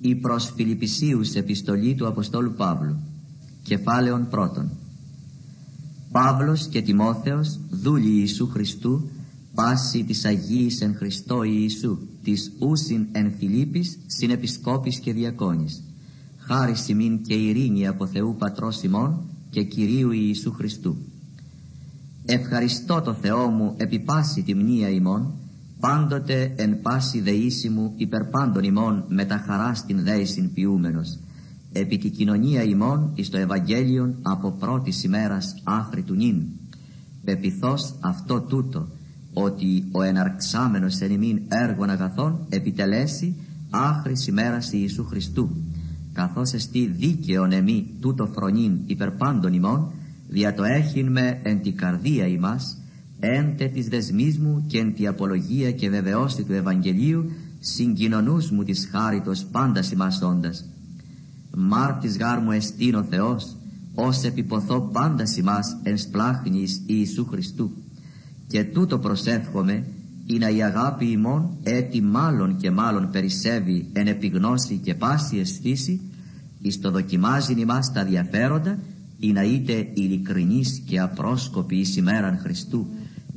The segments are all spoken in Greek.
η προς Φιλιππισίους επιστολή του Αποστόλου Παύλου. Κεφάλαιον πρώτον. Παύλος και Τιμόθεος δούλοι Ιησού Χριστού πάση της Αγίης εν Χριστώ Ιησού της ούσιν εν Φιλίππης συνεπισκόπης και διακόνης. Χάρη σημείν και ειρήνη από Θεού Πατρός ημών και Κυρίου Ιησού Χριστού. Ευχαριστώ το Θεό μου επί πάση τη μνήα ημών πάντοτε εν πάση δεήσιμου υπερπάντων ημών με τα χαρά στην δέησιν ποιούμενος. Επί τη κοινωνία ημών εις το Ευαγγέλιον από πρώτης ημέρας άχρη του νυν. Πεπιθώς αυτό τούτο ότι ο εναρξάμενος εν ημίν έργων αγαθών επιτελέσει άχρη ημέρας Ιησού Χριστού καθώς εστί δίκαιον εμεί τούτο φρονήν υπερπάντων ημών δια το έχειν με εν τη καρδία ημάς έντε της δεσμής μου και εν τη απολογία και βεβαιώστη του Ευαγγελίου συγκοινωνούς μου της χάριτος πάντα ημάς όντας. Μάρτης γάρ μου εστίν ο Θεός, ως επιποθώ πάντα ημάς εν σπλάχνης Ιησού Χριστού. Και τούτο προσεύχομαι, είναι η αγάπη ημών έτη μάλλον και μάλλον περισσεύει εν επιγνώση και πάση αισθήση, εις το δοκιμάζειν ημάς τα διαφέροντα, ή να είτε ειλικρινής και απρόσκοπη εις ημέραν Χριστού,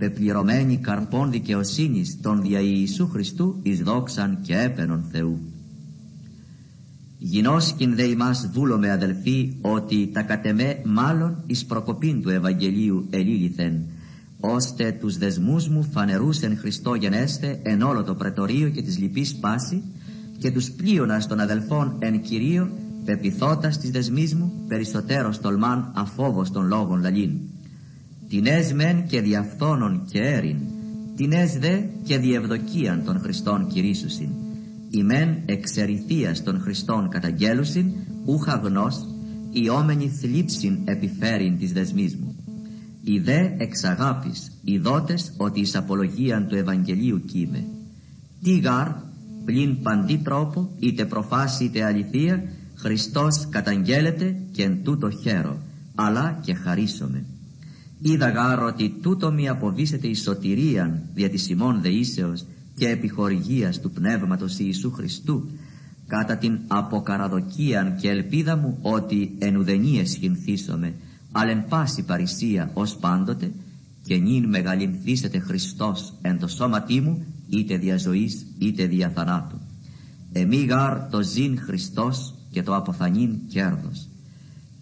πεπληρωμένη καρπών δικαιοσύνης των δια Ιησού Χριστού εις δόξαν και έπαινον Θεού. Γινώσκην δε ημάς βούλομε αδελφοί ότι τα κατεμέ μάλλον εις προκοπήν του Ευαγγελίου ελίληθεν ώστε τους δεσμούς μου φανερούσεν Χριστό γενέστε εν όλο το πρετορείο και της λυπής πάση και τους πλείωνας των αδελφών εν Κυρίω πεπιθώτας της δεσμής μου περισσότερος τολμάν αφόβος των λόγων λαλήν τινές μεν και διαφθόνων και έρην, τινές δε και διευδοκίαν των Χριστών κηρύσουσιν, ημέν εξαιρηθίας των Χριστών καταγγέλουσιν, ούχα γνώς, η όμενη θλίψην επιφέρειν της δεσμής μου. Οι δε εξ αγάπης, οι δότες ότι εις απολογίαν του Ευαγγελίου κείμε. Τι γάρ, πλην παντή τρόπο, είτε προφάση είτε αληθεία, Χριστός καταγγέλλεται και εν τούτο χαίρο, αλλά και χαρίσομαι. Είδα γάρ ότι τούτο μη αποβήσεται η σωτηρίαν δια της ημών δεήσεως και επιχορηγίας του Πνεύματος Ιησού Χριστού κατά την αποκαραδοκίαν και ελπίδα μου ότι εν ουδενή εσχυνθήσομαι αλλά εν πάση παρησία ως πάντοτε και νυν μεγαλυνθήσετε Χριστός εν το σώματί μου είτε δια ζωής είτε δια θανάτου. Εμεί γάρ το ζήν Χριστός και το αποθανήν κέρδος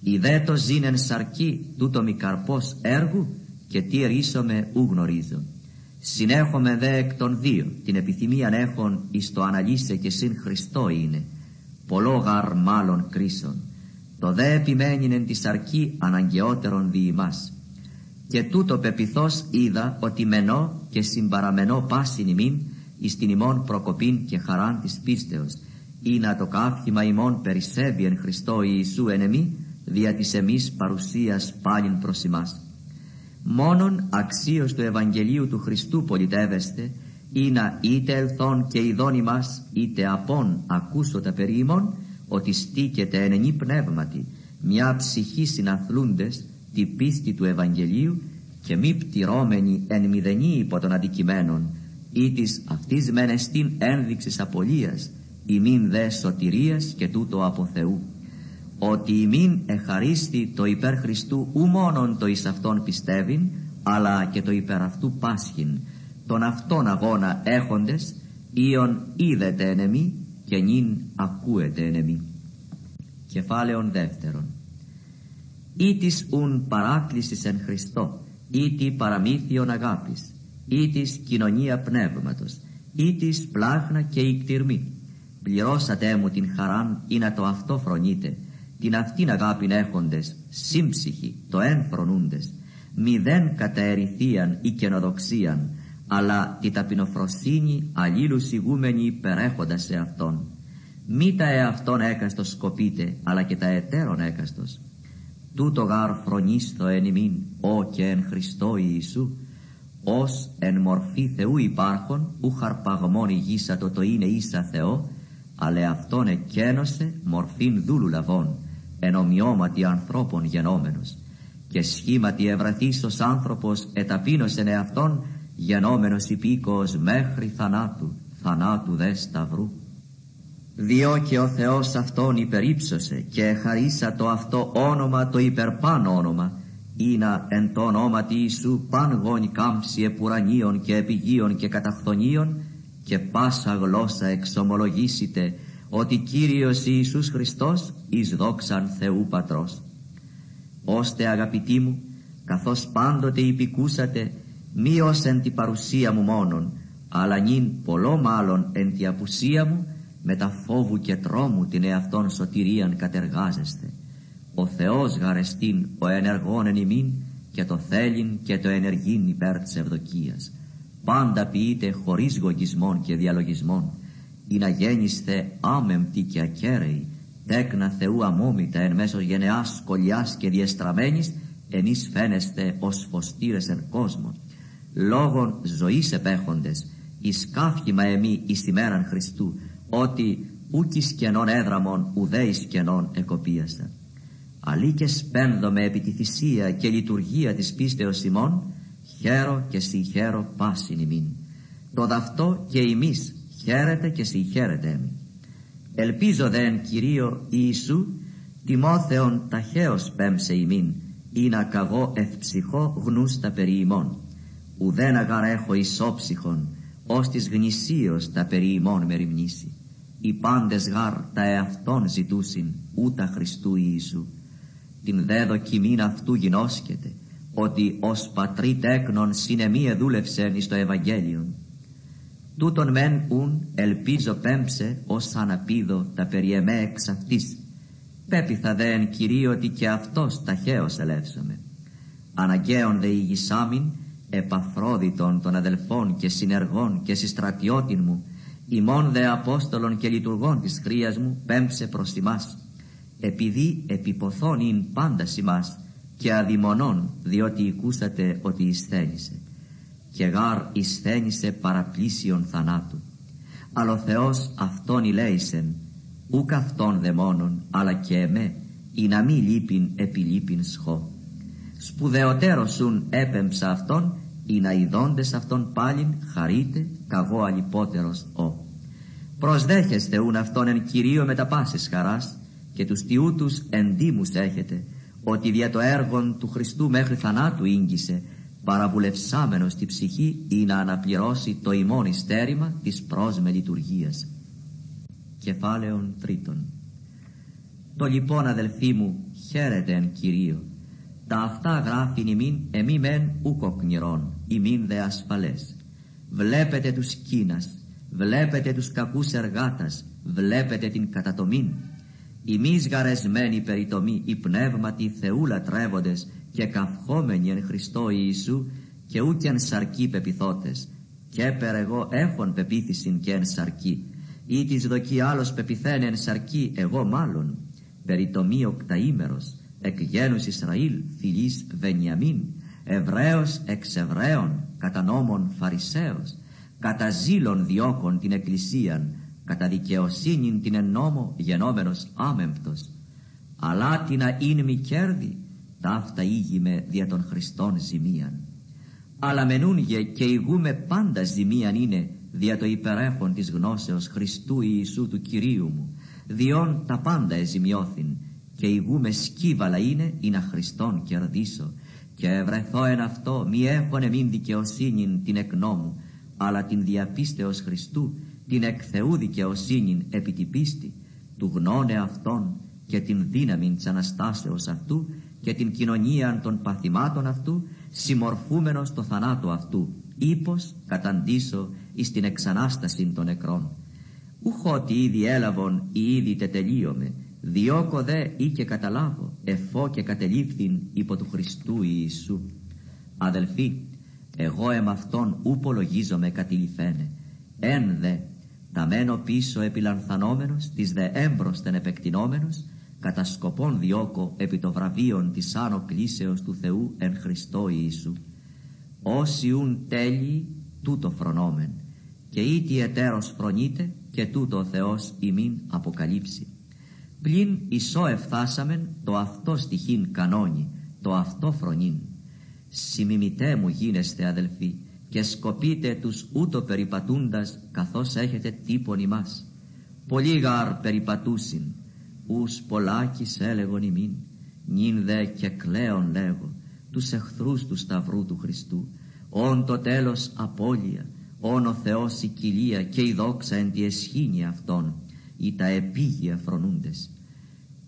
Ιδέ το ζήνεν σαρκή τούτο μη καρπός έργου και τι ερίσομαι ου γνωρίζω. Συνέχομαι δε εκ των δύο την επιθυμίαν έχων εις το αναλύσε και συν Χριστό είναι. Πολλό γαρ μάλλον κρίσον. Το δε επιμένειν εν τη σαρκή αναγκαιότερον δι' ημάς. Και τούτο πεπιθώς είδα ότι μενώ και συμπαραμενώ πάσιν ημίν εις την ημών προκοπήν και χαράν της πίστεως ή να το κάφημα ημών περισσεύει εν Χριστώ Ιησού εν εμή, δια της εμείς παρουσίας πάλιν προς ημάς. Μόνον αξίως του Ευαγγελίου του Χριστού πολιτεύεστε, ή να είτε ελθόν και ειδών ημάς, είτε απόν ακούσω τα περί ημών, ότι στήκεται ενενή πνεύματι, μια ψυχή συναθλούντες, τη πίστη του Ευαγγελίου και μη πτυρώμενοι εν μηδενή υπό των αντικειμένων, ή της αυτής μεν εστίν ένδειξης απολίας, ή μην δε σωτηρίας και τούτο από Θεού ότι ημίν εχαρίστη το υπέρ Χριστού ου μόνον το εις αυτόν πιστεύειν αλλά και το υπέρ αυτού πάσχην τον αυτόν αγώνα έχοντες ήον είδετε εν εμεί και νυν ακούετε εν εμεί κεφάλαιον δεύτερον. Ήτις ουν παράκλησης εν Χριστώ ήτι παραμύθιον αγάπης ήτις κοινωνία πνεύματος ήτις πλάχνα και ικτυρμή πληρώσατε μου την χαράν ή να το αυτό φρονείτε την αυτήν αγάπην έχοντες, σύμψυχοι, το εν φρονούντες, μηδέν καταερηθίαν ή καινοδοξίαν, αλλά τη ταπεινοφροσύνη αλλήλου σιγούμενη υπερέχοντας σε αυτόν. Μη τα εαυτόν έκαστος σκοπείτε, αλλά και τα ετέρων έκαστος. Τούτο γάρ φρονίστο εν ημίν, ο και εν Χριστώ Ιησού, ως εν μορφή Θεού υπάρχον, ου χαρπαγμόν ηγήσατο το είναι ίσα Θεό, αλλά αυτόν εκένωσε μορφήν δούλου λαβών, εν ομοιώματι ανθρώπων γενόμενος και σχήματι ευραθής άνθρωπος εταπείνωσεν εαυτόν γενόμενος υπήκοος μέχρι θανάτου, θανάτου δε σταυρού. διό και ο Θεός αυτόν υπερήψωσε και χαρίσα το αυτό όνομα το υπερπάνω όνομα να εν το ονόματι Ιησού παν γόνι κάμψη επουρανίων και επιγείων και καταχθονίων και πάσα γλώσσα εξομολογήσετε ότι Κύριος Ιησούς Χριστός εις δόξαν Θεού Πατρός. Ώστε αγαπητοί μου, καθώς πάντοτε υπηκούσατε, μη ως εν τη παρουσία μου μόνον, αλλά νυν πολλό μάλλον εν τη απουσία μου, με τα φόβου και τρόμου την εαυτόν σωτηρίαν κατεργάζεστε. Ο Θεός γαρεστήν ο ενεργών εν ημίν και το θέλειν και το ενεργήν υπέρ της ευδοκίας. Πάντα ποιείτε χωρίς γογισμών και διαλογισμών, ή να γέννηστε άμεμπτοι και ακέραιοι, τέκνα Θεού αμόμητα εν μέσω γενεάς σκολιάς και διεστραμμένης, ενείς φαίνεστε ως φωστήρες εν κόσμο. Λόγων ζωής επέχοντες, εις κάφημα εμεί εις τη μέραν Χριστού, ότι ούκ κενών έδραμων ουδέ εις κενών εκοπίασαν. Αλλή και σπένδω με επί τη θυσία και λειτουργία της πίστεως ημών, χαίρο και συγχαίρω πάσιν ημίν. Το δαυτό και ημείς χαίρετε και συγχαίρετε εμείς. Ελπίζω δεν Κυρίω Ιησού Τιμόθεον ταχαίως πέμψε ημίν ή να καγώ ευψυχώ γνούστα περί ημών. Ουδέν αγαρ έχω ισόψυχον ως της γνησίως τα περί ημών με ρημνήσει. Οι πάντες γαρ τα εαυτόν ζητούσιν ούτα Χριστού Ιησού. Την δε δοκιμήν αυτού γινώσκεται ότι ως πατρί τέκνον συνεμίε δούλευσεν εις το Ευαγγέλιον Τούτον μεν ουν ελπίζω πέμψε ως αναπίδω τα περί εμέ εξ αυτής. Πέπιθα δε εν κυρίω ότι και αυτός ταχαίως ελεύσομαι. Αναγκαίων δε ηγισάμιν επαφρόδιτον των αδελφών και συνεργών και συστρατιώτην μου ημών δε Απόστολων και λειτουργών της χρίας μου πέμψε προς ημάς επειδή επιποθών ειν πάντα ημάς και αδειμονών διότι οικούσατε ότι εισθένησε και γάρ εισθένησε παραπλήσιον θανάτου. Αλλά ο Θεός αυτόν ηλέησεν, ούκ αυτόν δε μόνον, αλλά και εμέ, ή να μη λείπειν επιλείπειν σχό. Σπουδαιοτέρος σουν έπεμψα αυτόν, ή να ειδώντες αυτόν πάλιν χαρείτε, καγώ αλυπότερος ο. Προσδέχεστε ούν αυτόν εν κυρίω με τα πάσης χαράς, και τους τιούτους εντύμους έχετε, ότι δια το έργον του Χριστού μέχρι θανάτου ίγγισε, παραβουλευσάμενος τη ψυχή ή να αναπληρώσει το ημών ιστέρημα της πρόσμε λειτουργίας. Κεφάλαιον τρίτον. Το λοιπόν αδελφοί μου χαίρετε εν Κυρίω. Τα αυτά γράφει ημίν εμεί μεν ουκοκνηρών, ημίν δε ασφαλές. Βλέπετε τους κίνας, βλέπετε τους κακούς εργάτας, βλέπετε την κατατομήν. Ημείς γαρεσμένοι περιτομή, οι πνεύματι Θεού λατρεύοντες, και καυχόμενοι εν Χριστώ Ιησού και ούκ εν σαρκή πεπιθώτες. Και έπερ εγώ έχων πεποίθησιν και εν σαρκή ή της δοκί άλλος πεπιθέν εν σαρκή εγώ μάλλον περί το μη οκταήμερος εκ γένους Ισραήλ φιλής Βενιαμίν Εβραίος εξ Εβραίων κατά νόμων Φαρισαίος κατά ζήλων διώκων την Εκκλησίαν κατά δικαιοσύνην την εν νόμο γενόμενος άμεμπτος. Αλλά την αΐν μη κέρδη ταύτα ήγημε δια των Χριστών ζημίαν. Αλλά μενούνγε και ηγούμε πάντα ζημίαν είναι δια το υπερέχον της γνώσεως Χριστού Ιησού του Κυρίου μου, διόν τα πάντα εζημιώθην και ηγούμε σκύβαλα είναι ή να Χριστόν κερδίσω και ευρεθώ εν αυτό μη έχον εμήν δικαιοσύνην την εκ νόμου, αλλά την διαπίστεως Χριστού, την εκ Θεού δικαιοσύνην επί την πίστη, του γνώνε αυτόν και την δύναμη της Αναστάσεως αυτού και την κοινωνία των παθημάτων αυτού συμμορφούμενος στο θανάτο αυτού ύπος καταντήσω εις την εξανάσταση των νεκρών. Ούχο ότι ήδη έλαβον ή ήδη τετελείωμε διώκω δε ή και καταλάβω εφό και κατελήφθην υπό του Χριστού Ιησού. Αδελφοί εγώ εμ' αυτόν ούπολογίζομαι κατηληθένε εν δε τα μένω πίσω επιλανθανόμενος της δε έμπροσθεν επεκτηνόμενος κατά σκοπόν διώκω επί το βραβείον της άνω κλίσεως του Θεού εν Χριστώ Ιησού. Όσοι ούν τέλειοι τούτο φρονόμεν και ήτι ετέρος φρονείται και τούτο ο Θεός ημίν αποκαλύψει. Πλην ισό εφθάσαμεν το αυτό στοιχήν κανόνι, το αυτό φρονήν. Σημιμητέ μου γίνεστε αδελφοί και σκοπείτε τους ούτω περιπατούντας καθώς έχετε τύπον ημάς Πολλοί γαρ περιπατούσιν, ους πολλάκις έλεγον ημίν, νυν δε και κλαίον λέγω, τους εχθρούς του Σταυρού του Χριστού, όν το τέλος απώλεια, όν ο Θεός η κοιλία και η δόξα εν τη εσχήνη αυτών, ή τα επίγεια φρονούντες.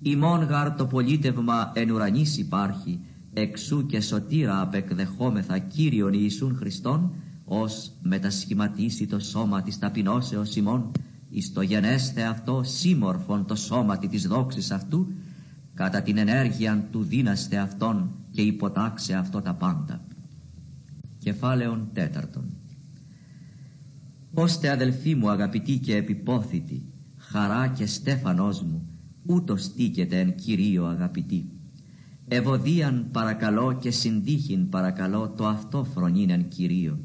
Ημών γαρ το πολίτευμα εν ουρανής υπάρχει, εξού και σωτήρα απεκδεχόμεθα Κύριον Ιησούν Χριστόν, ως μετασχηματίσει το σώμα της ταπεινώσεως ημών, εις το γενέσθε αυτό σύμμορφον το σώματι της δόξης αυτού, κατά την ενέργεια του δίναστε αυτόν και υποτάξε αυτό τα πάντα. Κεφάλαιον τέταρτον. Ώστε αδελφοί μου αγαπητοί και επιπόθητοι, χαρά και στέφανός μου, ούτως στήκεται εν Κυρίω αγαπητοί. Ευωδίαν παρακαλώ και συντύχην παρακαλώ το αυτό φρονήν εν Κυρίω.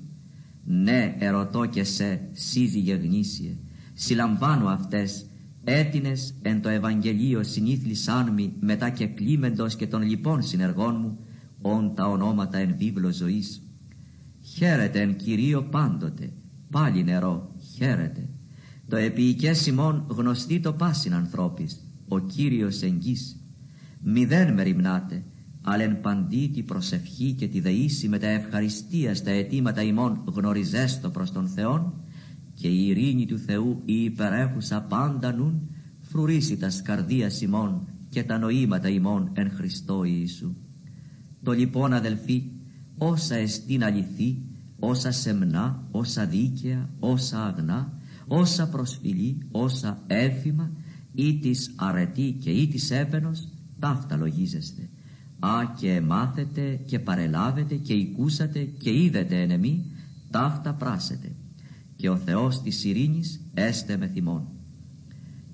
Ναι ερωτώ και σε σύζυγε γνήσιε, συλλαμβάνω αυτές έτινες εν το Ευαγγελίο συνήθλισάν μη μετά και κλίμεντος και των λοιπών συνεργών μου όν τα ονόματα εν βίβλο ζωής. Χαίρετε εν Κυρίω πάντοτε, πάλι νερό, χαίρετε. Το επίοικες ημών γνωστή το πάσιν ανθρώπης, ο Κύριος εγγύς. Μηδέν μεριμνάτε, αλλά εν παντή τη προσευχή και τη δεήση με τα ευχαριστία στα αιτήματα ημών γνωριζέστο προς τον Θεόν και η ειρήνη του Θεού η υπερέχουσα πάντα νουν φρουρήσει τα σκαρδία ημών και τα νοήματα ημών εν Χριστώ Ιησού. Το λοιπόν αδελφοί όσα εστίν αληθή, όσα σεμνά, όσα δίκαια, όσα αγνά, όσα προσφυλή, όσα έφημα, ή της αρετή και ή της έπαινος, ταύτα λογίζεστε. Α και μάθετε και παρελάβετε και οικούσατε και είδετε εν εμή, ταύτα πράσετε. Και ο Θεός της ειρήνης έστε με θυμών.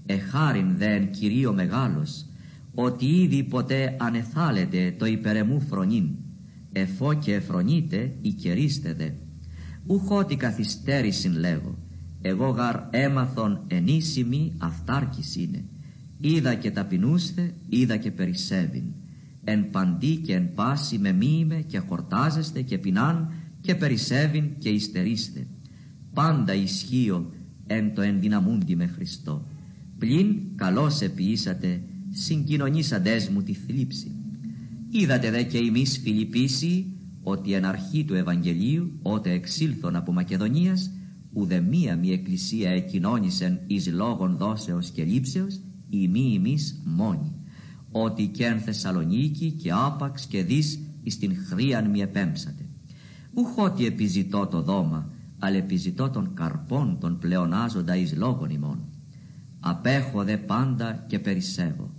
Εχάριν εν Κυρίο Μεγάλος, ότι ήδη ποτέ ανεθάλετε το υπερεμού φρονήν, εφό και εφρονείτε κερίστε δε. Ουχότι καθυστέρησιν λέγω, εγώ γαρ έμαθον ενίσιμη αυτάρκης είναι. Είδα και ταπεινούστε, είδα και περισσεύειν. Εν παντή και εν πάση με μήμε και χορτάζεστε και πεινάν και περισσεύειν και υστερίστε. Πάντα ισχύω εν το ενδυναμούντι με Χριστό. Πλην καλώς επιήσατε, συγκοινωνήσαντες μου τη θλίψη. Είδατε δε και εμείς Φιλιππίσιοι ότι εν αρχή του Ευαγγελίου, ότε εξήλθον από Μακεδονίας, ουδεμία μη εκκλησία εκοινώνησεν εις λόγων δόσεως και λήψεως, η μη ημείς μόνοι, ότι και εν Θεσσαλονίκη και άπαξ και δις εις την χρίαν μη επέμψατε. Ουχότι επιζητώ το δώμα, αλλά επιζητώ των καρπών των πλεονάζοντα εις λόγων ημών. Απέχω δε πάντα και περισσεύω.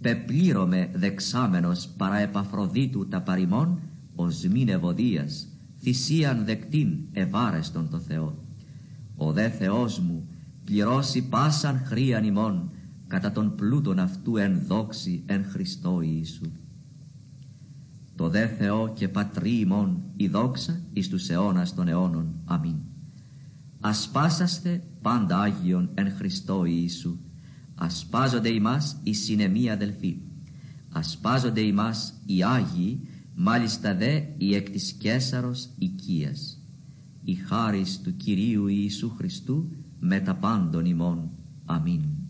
Πεπλήρωμαι δεξάμενος παρά επαφροδίτου τα παρημών, ως μην ευωδίας, θυσίαν δεκτήν ευάρεστον το Θεό ο δε Θεός μου πληρώσει πάσαν χρίαν ημών κατά τον πλούτον αυτού εν δόξη εν Χριστώ Ιησού. Το δε Θεό και Πατρί ημών η δόξα εις τους αιώνας των αιώνων. Αμήν. Ασπάσαστε πάντα Άγιον εν Χριστώ Ιησού. Ασπάζονται ημάς οι συνεμοί αδελφοί. Ασπάζονται ημάς οι Άγιοι, μάλιστα δε οι εκ της Κέσαρος οικίας η χάρις του Κυρίου Ιησού Χριστού με τα πάντων ημών. Αμήν.